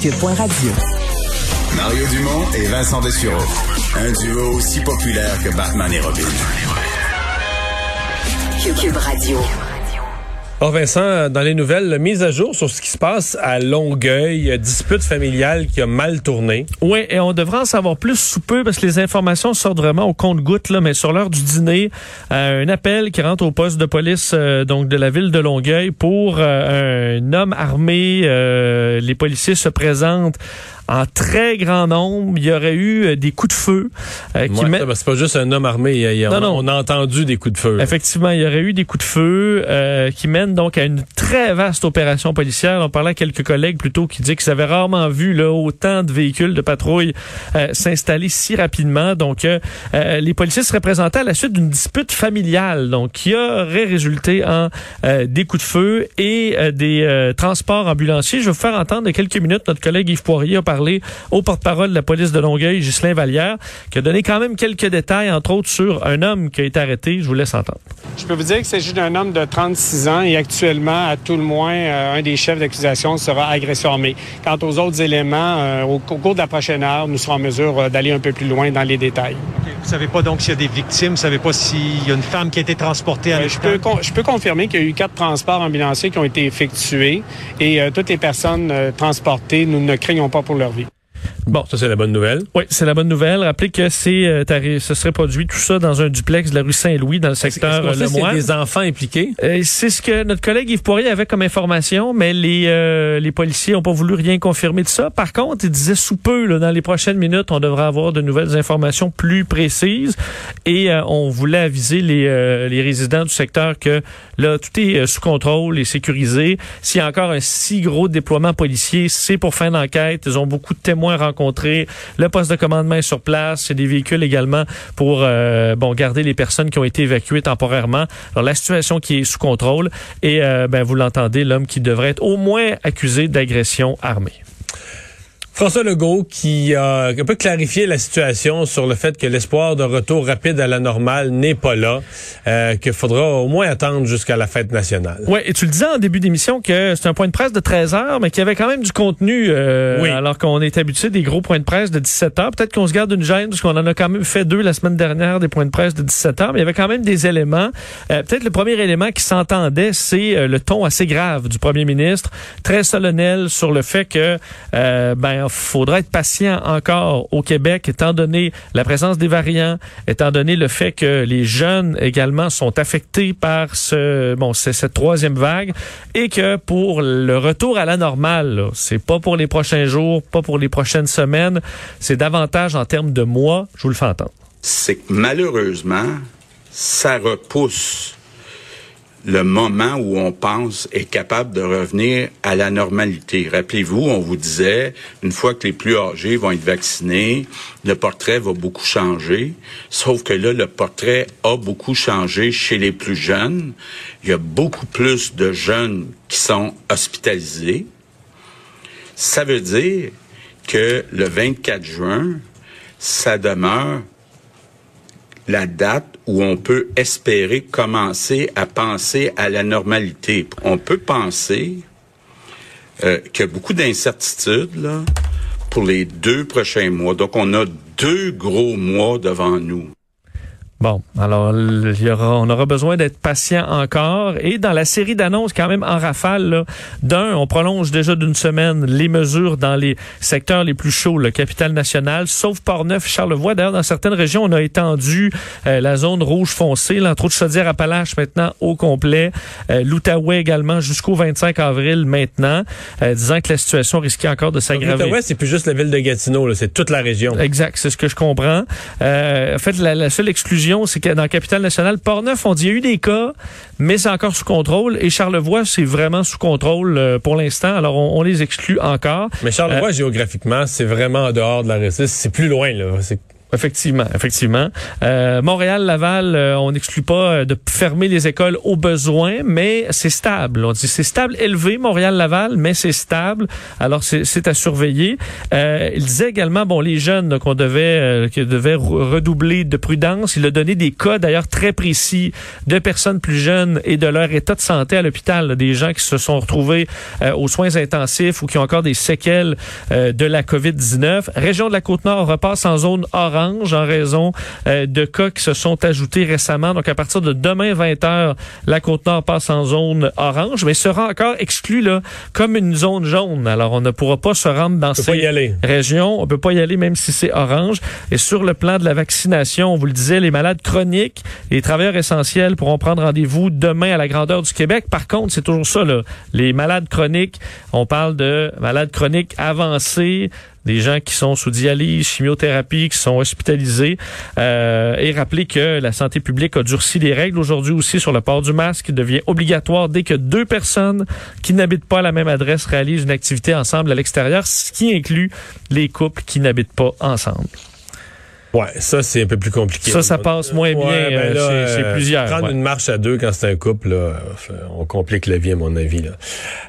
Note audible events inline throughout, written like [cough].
Cube.radio. Mario Dumont et Vincent Dessureau. Un duo aussi populaire que Batman et Robin. Cube Radio. Oh Vincent, dans les nouvelles, mise à jour sur ce qui se passe à Longueuil, dispute familiale qui a mal tourné. Oui, et on devrait en savoir plus sous peu parce que les informations sortent vraiment au compte-goutte, là, mais sur l'heure du dîner, euh, un appel qui rentre au poste de police euh, donc de la ville de Longueuil pour euh, un homme armé. les policiers se présentent en très grand nombre. Il y aurait eu euh, des coups de feu. Euh, qui met... C'est pas juste un homme armé. non, non. On a entendu des coups de feu. Effectivement, il y aurait eu des coups de feu euh, qui mènent donc à une très vaste opération policière. On parlait à quelques collègues plutôt qui disaient qu'ils avaient rarement vu là, autant de véhicules de patrouille euh, s'installer si rapidement. Donc, les policiers se représentaient à la suite d'une dispute familiale donc qui aurait résulté en des coups de feu et des transports ambulanciers. Je vais vous faire entendre quelques minutes notre collègue Yves Poirier a parlé au porte-parole de la police de Longueuil, Ghislain Vallière, qui a donné quand même quelques détails, entre autres sur un homme qui a été arrêté. Je vous laisse entendre. Je peux vous dire qu'il s'agit d'un homme de 36 ans et actuellement, à tout le moins, euh, un des chefs d'accusation sera agression armée. Quant aux autres éléments, euh, au, cours de la prochaine heure, nous serons en mesure euh, d'aller un peu plus loin dans les détails. Vous savez pas donc s'il y a des victimes, vous savez pas s'il y a une femme qui a été transportée à je peux, je peux confirmer qu'il y a eu quatre transports ambulanciers qui ont été effectués et toutes les personnes transportées, nous ne craignons pas pour leur vie. Bon, ça c'est la bonne nouvelle. Oui, c'est la bonne nouvelle. Rappelez que c'est euh, ce serait produit tout ça dans un duplex de la rue Saint-Louis dans le secteur Le Moine. des enfants impliqués? Euh, c'est ce que notre collègue Yves Poirier avait comme information, mais les euh, les policiers ont pas voulu rien confirmer de ça. Par contre, il disait sous peu là, dans les prochaines minutes, on devrait avoir de nouvelles informations plus précises et on voulait aviser les les résidents du secteur que là tout est sous contrôle et sécurisé. S'il y a encore un si gros déploiement policier, c'est pour fin d'enquête. Ils ont beaucoup de témoins rencontrés le poste de commandement est sur place. A des véhicules également pour euh, bon garder les personnes qui ont été évacuées temporairement. Alors la situation qui est sous contrôle et euh, ben, vous l'entendez, l'homme qui devrait être au moins accusé d'agression armée. François Legault qui a un peu clarifié la situation sur le fait que l'espoir de retour rapide à la normale n'est pas là, euh, qu'il faudra au moins attendre jusqu'à la fête nationale. Oui, et tu le disais en début d'émission que c'est un point de presse de 13 heures, mais qu'il y avait quand même du contenu, euh, oui. alors qu'on est habitué des gros points de presse de 17 heures. Peut-être qu'on se garde une gêne, parce qu'on en a quand même fait deux la semaine dernière, des points de presse de 17 heures, mais il y avait quand même des éléments. Euh, Peut-être le premier élément qui s'entendait, c'est euh, le ton assez grave du premier ministre, très solennel sur le fait que, euh, ben, faudra être patient encore au Québec, étant donné la présence des variants, étant donné le fait que les jeunes également sont affectés par ce, bon, cette troisième vague, et que pour le retour à la normale, c'est pas pour les prochains jours, pas pour les prochaines semaines, c'est davantage en termes de mois. Je vous le fais entendre. C'est malheureusement, ça repousse le moment où on pense est capable de revenir à la normalité. Rappelez-vous, on vous disait, une fois que les plus âgés vont être vaccinés, le portrait va beaucoup changer. Sauf que là, le portrait a beaucoup changé chez les plus jeunes. Il y a beaucoup plus de jeunes qui sont hospitalisés. Ça veut dire que le 24 juin, ça demeure la date où on peut espérer commencer à penser à la normalité. On peut penser euh, qu'il y a beaucoup d'incertitudes pour les deux prochains mois. Donc, on a deux gros mois devant nous. Bon, alors il y aura, on aura besoin d'être patient encore. Et dans la série d'annonces, quand même en rafale, d'un, on prolonge déjà d'une semaine les mesures dans les secteurs les plus chauds, le capital national, sauf Port-Neuf, Charlevoix. D'ailleurs, dans certaines régions, on a étendu euh, la zone rouge foncée, entre autres Chaudière-Appalaches maintenant au complet, euh, l'Outaouais également jusqu'au 25 avril maintenant, euh, disant que la situation risquait encore de s'aggraver. L'Outaouais, c'est plus juste la ville de Gatineau, c'est toute la région. Exact, c'est ce que je comprends. Euh, en fait, la, la seule exclusion c'est dans la capitale nationale, Port-Neuf, on dit qu'il y a eu des cas, mais c'est encore sous contrôle. Et Charlevoix, c'est vraiment sous contrôle euh, pour l'instant. Alors, on, les exclut encore. Mais Charlevoix, euh, géographiquement, c'est vraiment en dehors de la réussite. C'est plus loin, là. Effectivement, effectivement. Euh, Montréal-Laval, euh, on n'exclut pas euh, de fermer les écoles au besoin, mais c'est stable. On dit c'est stable, élevé Montréal-Laval, mais c'est stable. Alors c'est à surveiller. Euh, il disait également, bon, les jeunes qu'on devait, qui devaient redoubler de prudence. Il a donné des cas d'ailleurs très précis de personnes plus jeunes et de leur état de santé à l'hôpital, des gens qui se sont retrouvés aux soins intensifs ou qui ont encore des séquelles de la COVID-19. Région de la Côte-Nord repasse en zone orange en raison euh, de cas qui se sont ajoutés récemment. Donc, à partir de demain 20h, la Côte-Nord passe en zone orange, mais sera encore exclue là, comme une zone jaune. Alors, on ne pourra pas se rendre dans ces régions. On peut pas y aller même si c'est orange. Et sur le plan de la vaccination, on vous le disait, les malades chroniques, les travailleurs essentiels pourront prendre rendez-vous demain à la grandeur du Québec. Par contre, c'est toujours ça, là. Les malades chroniques, on parle de malades chroniques avancés, des gens qui sont sous dialyse, chimiothérapie, qui sont hospitalisés. Euh, et rappeler que la santé publique a durci les règles aujourd'hui aussi sur le port du masque, qui devient obligatoire dès que deux personnes qui n'habitent pas à la même adresse réalisent une activité ensemble à l'extérieur, ce qui inclut les couples qui n'habitent pas ensemble. Ouais, ça c'est un peu plus compliqué. Ça, ça passe moins bien ben euh, chez, plusieurs. Prendre une marche à deux quand c'est un couple, là, on complique la vie à mon avis. Là.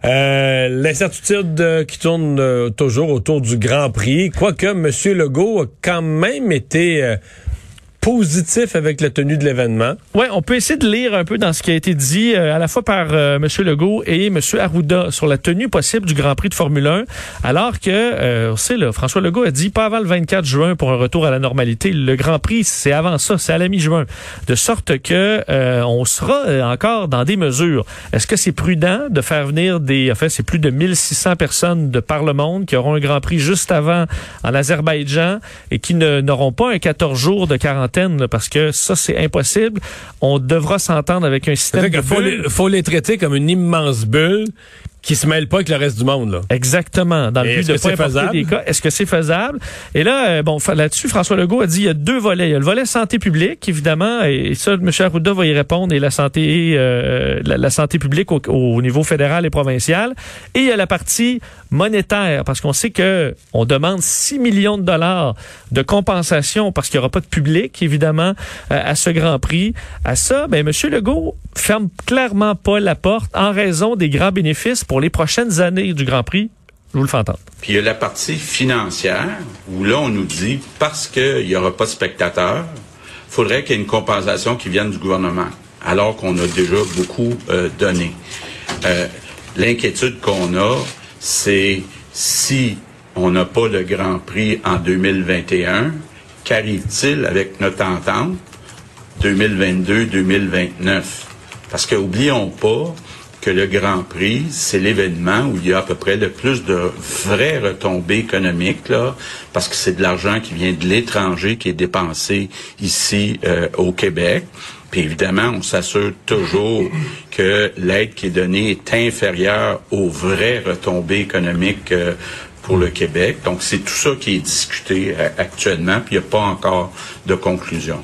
Euh, L'incertitude qui tourne euh, toujours autour du Grand Prix, quoique M. Legault a quand même été euh, positif avec la tenue de l'événement. Oui, on peut essayer de lire un peu dans ce qui a été dit euh, à la fois par euh, M. Legault et M. Arruda sur la tenue possible du Grand Prix de Formule 1, alors que, euh, on sait, là, François Legault a dit pas avant le 24 juin pour un retour à la normalité. Le Grand Prix, c'est avant ça, c'est à la mi-juin. De sorte que on sera encore dans des mesures. Est-ce que c'est prudent de faire venir des... En fait, c'est plus de 1600 personnes de par le monde qui auront un Grand Prix juste avant en Azerbaïdjan et qui n'auront pas un 14 jours de parce que ça, c'est impossible. On devra s'entendre avec un système de faut les, faut les traiter comme une immense bulle qui se mêle pas avec le reste du monde. Là. Exactement. Dans le but de pas faisable? des cas. Est-ce que c'est faisable? Et là, euh, bon, là-dessus, François Legault a dit il y a deux volets. Il y a le volet santé publique, évidemment, et ça, M. Arruda va y répondre, et la santé, euh, la, santé publique au, niveau fédéral et provincial. Et il y a la partie monétaire, parce qu'on sait que on demande 6 millions de dollars de compensation parce qu'il n'y aura pas de public, évidemment, euh, à ce Grand Prix. À ça, ben, M. Legault ferme clairement pas la porte en raison des grands bénéfices pour les prochaines années du Grand Prix. Je vous le fais entendre. Puis il y a la partie financière où là, on nous dit, parce qu'il n'y aura pas de spectateurs, faudrait qu'il y ait une compensation qui vienne du gouvernement, alors qu'on a déjà beaucoup euh, donné. Euh, l'inquiétude qu'on a, c'est si on n'a pas le Grand Prix en 2021, qu'arrive-t-il avec notre entente 2022-2029? Parce que oublions pas que le Grand Prix, c'est l'événement où il y a à peu près le plus de vraies retombées économiques, là, parce que c'est de l'argent qui vient de l'étranger qui est dépensé ici euh, au Québec. Puis évidemment, on s'assure toujours que l'aide qui est donnée est inférieure aux vraies retombées économiques euh, pour le Québec. Donc c'est tout ça qui est discuté euh, actuellement, puis il n'y a pas encore de conclusion.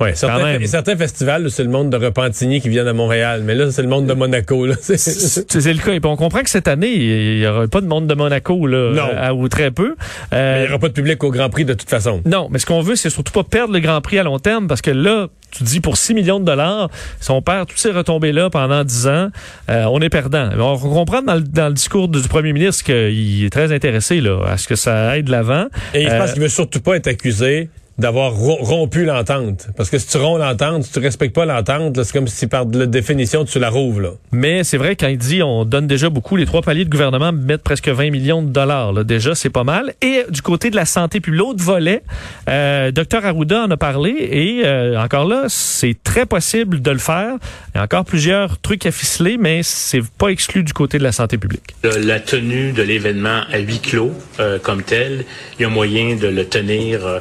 Oui, certains, certains festivals, c'est le monde de Repentigny qui vient à Montréal, mais là, c'est le monde de Monaco. [laughs] C'est le cas. Et on comprend que cette année, il n'y aura pas de monde de Monaco, là, non. ou très peu. Euh, mais il n'y aura pas de public au Grand Prix de toute façon. Non, mais ce qu'on veut, c'est surtout pas perdre le Grand Prix à long terme, parce que là, tu dis pour 6 millions de dollars, si on perd toutes ces retombées-là pendant 10 ans, euh, on est perdant. On comprend dans le, dans le discours du premier ministre qu'il est très intéressé là, à ce que ça aille de l'avant. Et il pense qu'il veut surtout pas être accusé d'avoir rompu l'entente. Parce que si tu romps l'entente, si tu respectes pas l'entente, c'est comme si par de la définition tu la rouvres. Là. Mais c'est vrai quand il dit on donne déjà beaucoup, les trois paliers de gouvernement mettent presque 20 millions de dollars. Là. Déjà, c'est pas mal. Et du côté de la santé, puis l'autre volet, euh, Dr Arruda en a parlé et euh, encore là, c'est très possible de le faire. Il y a encore plusieurs trucs à ficeler, mais c'est pas exclu du côté de la santé publique. La tenue de l'événement à huis clos euh, comme tel, il y a moyen de le tenir euh,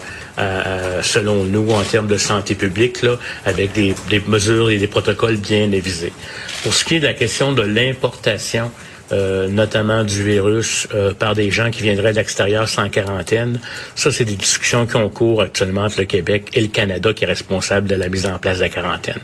euh, selon nous, en termes de santé publique, là, avec des, mesures et des protocoles bien avisés. Pour ce qui est de la question de l'importation, euh, notamment du virus euh, par des gens qui viendraient de l'extérieur sans quarantaine. Ça, c'est des discussions qui ont cours actuellement entre le Québec et le Canada qui est responsable de la mise en place de la quarantaine.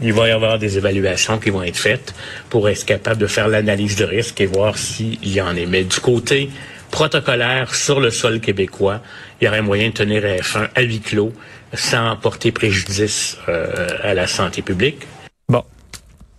Il va y avoir des évaluations qui vont être faites pour être capable de faire l'analyse de risque et voir s'il y en est. Mais du côté protocolaire sur le sol québécois, il y aurait moyen de tenir F1 à huis clos sans porter préjudice euh, à la santé publique.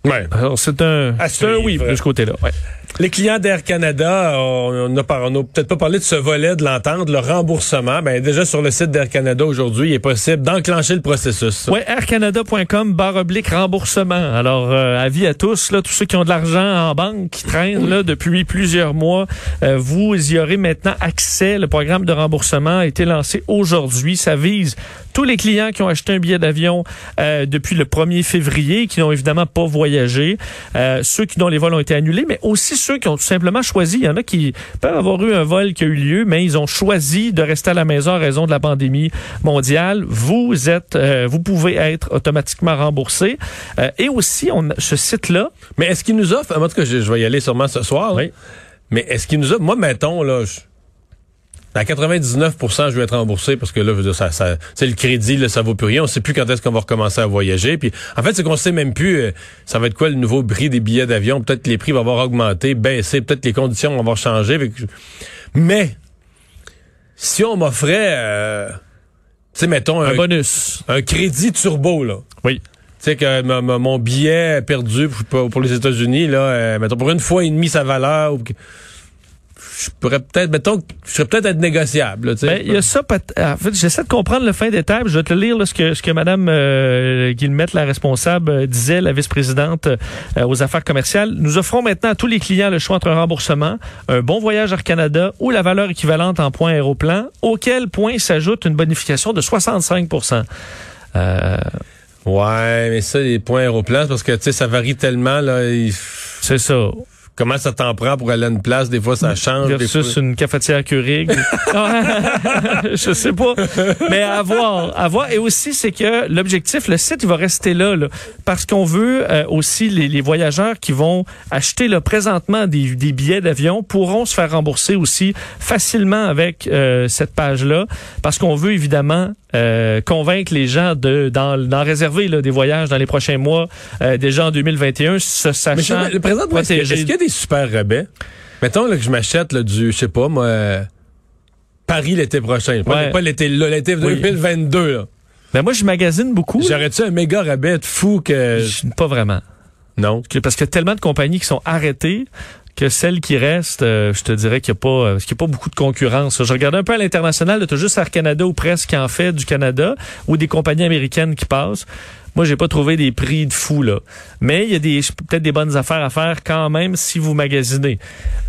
Ouais. Alors, c'est un, c'est un oui de ce côté-là. Ouais. Les clients d'Air Canada, on n'a peut-être pas parlé de ce volet de l'entente, le remboursement. Ben déjà sur le site d'Air Canada aujourd'hui, il est possible d'enclencher le processus. Oui, aircanada.com barre oblique remboursement. Alors euh, avis à tous là, tous ceux qui ont de l'argent en banque qui traînent là depuis plusieurs mois, euh, vous y aurez maintenant accès. Le programme de remboursement a été lancé aujourd'hui. Ça vise tous les clients qui ont acheté un billet d'avion euh, depuis le 1er février, qui n'ont évidemment pas voyagé, euh, ceux qui dont les vols ont été annulés, mais aussi ceux qui ont tout simplement choisi. Il y en a qui peuvent avoir eu un vol qui a eu lieu, mais ils ont choisi de rester à la maison en raison de la pandémie mondiale. Vous êtes, euh, vous pouvez être automatiquement remboursé. Euh, et aussi, on ce site-là. Mais est-ce qu'il nous offre, en tout cas, je, vais y aller sûrement ce soir. Oui. Mais est-ce qu'il nous offre, moi, mettons, là, à 99% je vais être remboursé parce que là, ça, ça, c'est le crédit, là, ça vaut plus rien. On sait plus quand est-ce qu'on va recommencer à voyager. Puis, en fait, c'est qu'on sait même plus, euh, ça va être quoi le nouveau prix des billets d'avion. Peut-être que les prix vont avoir augmenté, baissé. Peut-être que les conditions vont avoir changé. Mais, si on m'offrait, euh, tu sais, mettons un, bonus, un crédit turbo, là. Oui. Tu sais que mon billet perdu pour, pour les États-Unis, là, euh, mettons pour une fois et demi sa valeur. Ou, je pourrais peut-être, mettons, je serais peut-être être négociable. Ben, il y a ça. En fait, j'essaie de comprendre le fin des tables. Je vais te lire ce que ce que Madame euh, Guillemette, la responsable, euh, disait, la vice-présidente euh, aux affaires commerciales. Nous offrons maintenant à tous les clients le choix entre un remboursement, un bon voyage Air Canada ou la valeur équivalente en points aéroplan, auquel point s'ajoute une bonification de 65% euh... Ouais, mais ça, les points aéroplans, parce que tu sais, ça varie tellement là. C'est ça. Comment ça t'en prend pour aller à une place? Des fois, ça change. Versus fois... une cafetière Keurig. [laughs] [laughs] je sais pas. Mais à voir. À voir. Et aussi, c'est que l'objectif, le site, il va rester là, là parce qu'on veut euh, aussi les, les, voyageurs qui vont acheter là, présentement des, des billets d'avion pourront se faire rembourser aussi facilement avec euh, cette page-là, parce qu'on veut évidemment euh, convaincre les gens de d'en réserver là, des voyages dans les prochains mois, euh, déjà en 2021, se sachant Mais le président, est-ce qu'il y a des super rabais? Mettons là, que je m'achète du, je sais pas, moi, Paris l'été prochain. Pas, l'été l'été 2022. Là. Ben moi, je magasine beaucoup. J'aurais-tu un méga rabais de fou que... Pas vraiment. Non. Parce qu'il y a tellement de compagnies qui sont arrêtées que celles qui restent, euh, je te dirais qu'il n'y a pas, euh, qu'il y a pas beaucoup de concurrence. Je regardais un peu à l'international, tu as juste Air Canada ou presque en fait du Canada ou des compagnies américaines qui passent. Moi, j'ai pas trouvé des prix de fou là, mais il y a des peut-être des bonnes affaires à faire quand même si vous magasinez.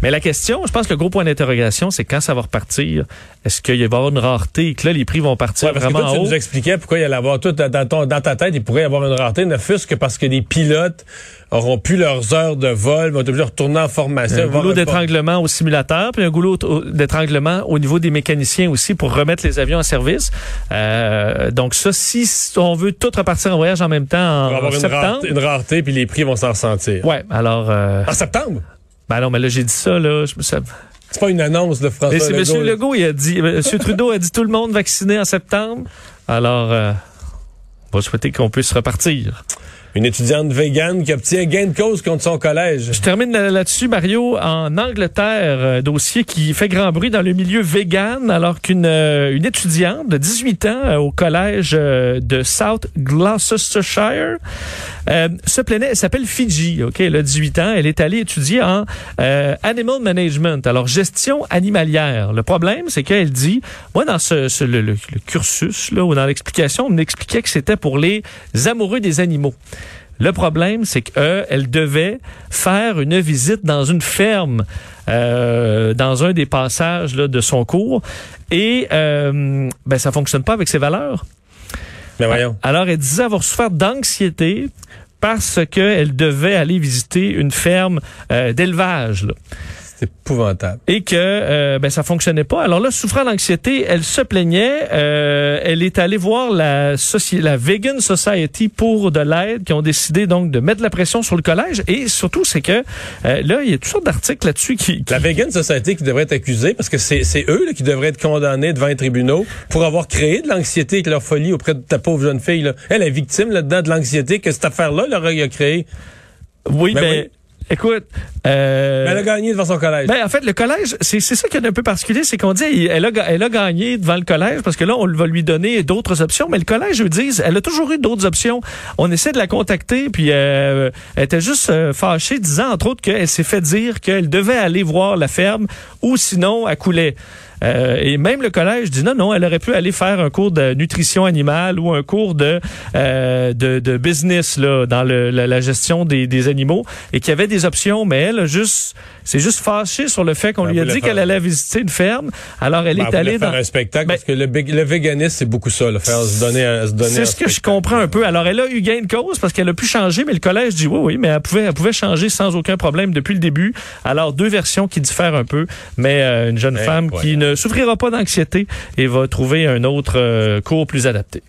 Mais la question, je pense que le gros point d'interrogation, c'est quand ça va repartir? Est-ce qu'il va y avoir une rareté et que là les prix vont partir ouais, vraiment que tu nous expliquais pourquoi il y allait avoir tout dans, ton, dans ta tête, il pourrait y avoir une rareté, ne fût-ce que parce que des pilotes auront plus leurs heures de vol, vont être obligés de retourner en formation. Un goulot d'étranglement au simulateur, puis un goulot d'étranglement au niveau des mécaniciens aussi pour remettre les avions en service. Euh, donc ça, si on veut tout repartir en voyage en même temps en, avoir septembre, une rareté, une rareté, puis les prix vont s'en ressentir. Ouais, alors. Euh, en septembre? Ben non, mais là j'ai dit ça là, je. C'est pas une annonce de François Legault. C'est M. Legault, il a dit, M. Trudeau a dit tout le monde vacciné en septembre. Alors, euh, on va souhaiter qu'on puisse repartir. Une étudiante végane qui obtient gain de cause contre son collège. Je termine là-dessus, Mario. En Angleterre, un dossier qui fait grand bruit dans le milieu vegan, alors qu'une euh, une étudiante de 18 ans euh, au collège euh, de South Gloucestershire se plaignait. Elle s'appelle Fiji. Ok, elle a 18 ans. Elle est allée étudier en animal management, alors gestion animalière. Le problème, c'est qu'elle dit, moi, dans ce, le, le, cursus là ou dans l'explication, on m'expliquait que c'était pour les amoureux des animaux. Le problème, c'est qu'elle devait faire une visite dans une ferme euh, dans un des passages là, de son cours et euh, ben ça fonctionne pas avec ses valeurs. Mais voyons. Alors elle disait avoir souffert d'anxiété parce qu'elle devait aller visiter une ferme euh, d'élevage. C'est épouvantable. Et que euh, ben ça fonctionnait pas. Alors là, souffrant d'anxiété, elle se plaignait. Euh, elle est allée voir la la Vegan Society pour de l'aide, qui ont décidé donc de mettre la pression sur le collège. Et surtout, c'est que euh, là, il y a toutes sortes d'articles là-dessus qui, La Vegan Society qui devrait être accusée parce que c'est eux là, qui devraient être condamnés devant les tribunaux pour avoir créé de l'anxiété avec leur folie auprès de ta pauvre jeune fille. Là. Elle est victime là-dedans de l'anxiété que cette affaire-là leur a créé. Oui, mais... Ben, Écoute, euh, elle a gagné devant son collège. Ben, en fait, le collège, c'est ça qui est un peu particulier, c'est qu'on dit elle a, elle a gagné devant le collège parce que là, on va lui donner d'autres options. Mais le collège, eux disent, elle a toujours eu d'autres options. On essaie de la contacter, puis euh, elle était juste euh, fâchée, disant entre autres qu'elle s'est fait dire qu'elle devait aller voir la ferme ou sinon elle coulait. Euh, et même le collège dit non, non, elle aurait pu aller faire un cours de nutrition animale ou un cours de euh, de, de, business là dans le, la, gestion des, des animaux et qu'il y avait des options, mais elle a juste c'est juste fâchée sur le fait qu'on lui a dit qu'elle allait visiter une ferme. Alors elle ben, est allée dans un spectacle parce que le, le véganisme c'est beaucoup ça, le faire se donner, se donner. C'est ce que je comprends un peu. Alors elle a eu gain de cause parce qu'elle a pu changer, mais le collège dit oui, oui, mais elle pouvait, elle pouvait changer sans aucun problème depuis le début. Alors deux versions qui diffèrent un peu, mais euh, une jeune femme qui ne souffrira pas d'anxiété et va trouver un autre euh, cours plus adapté.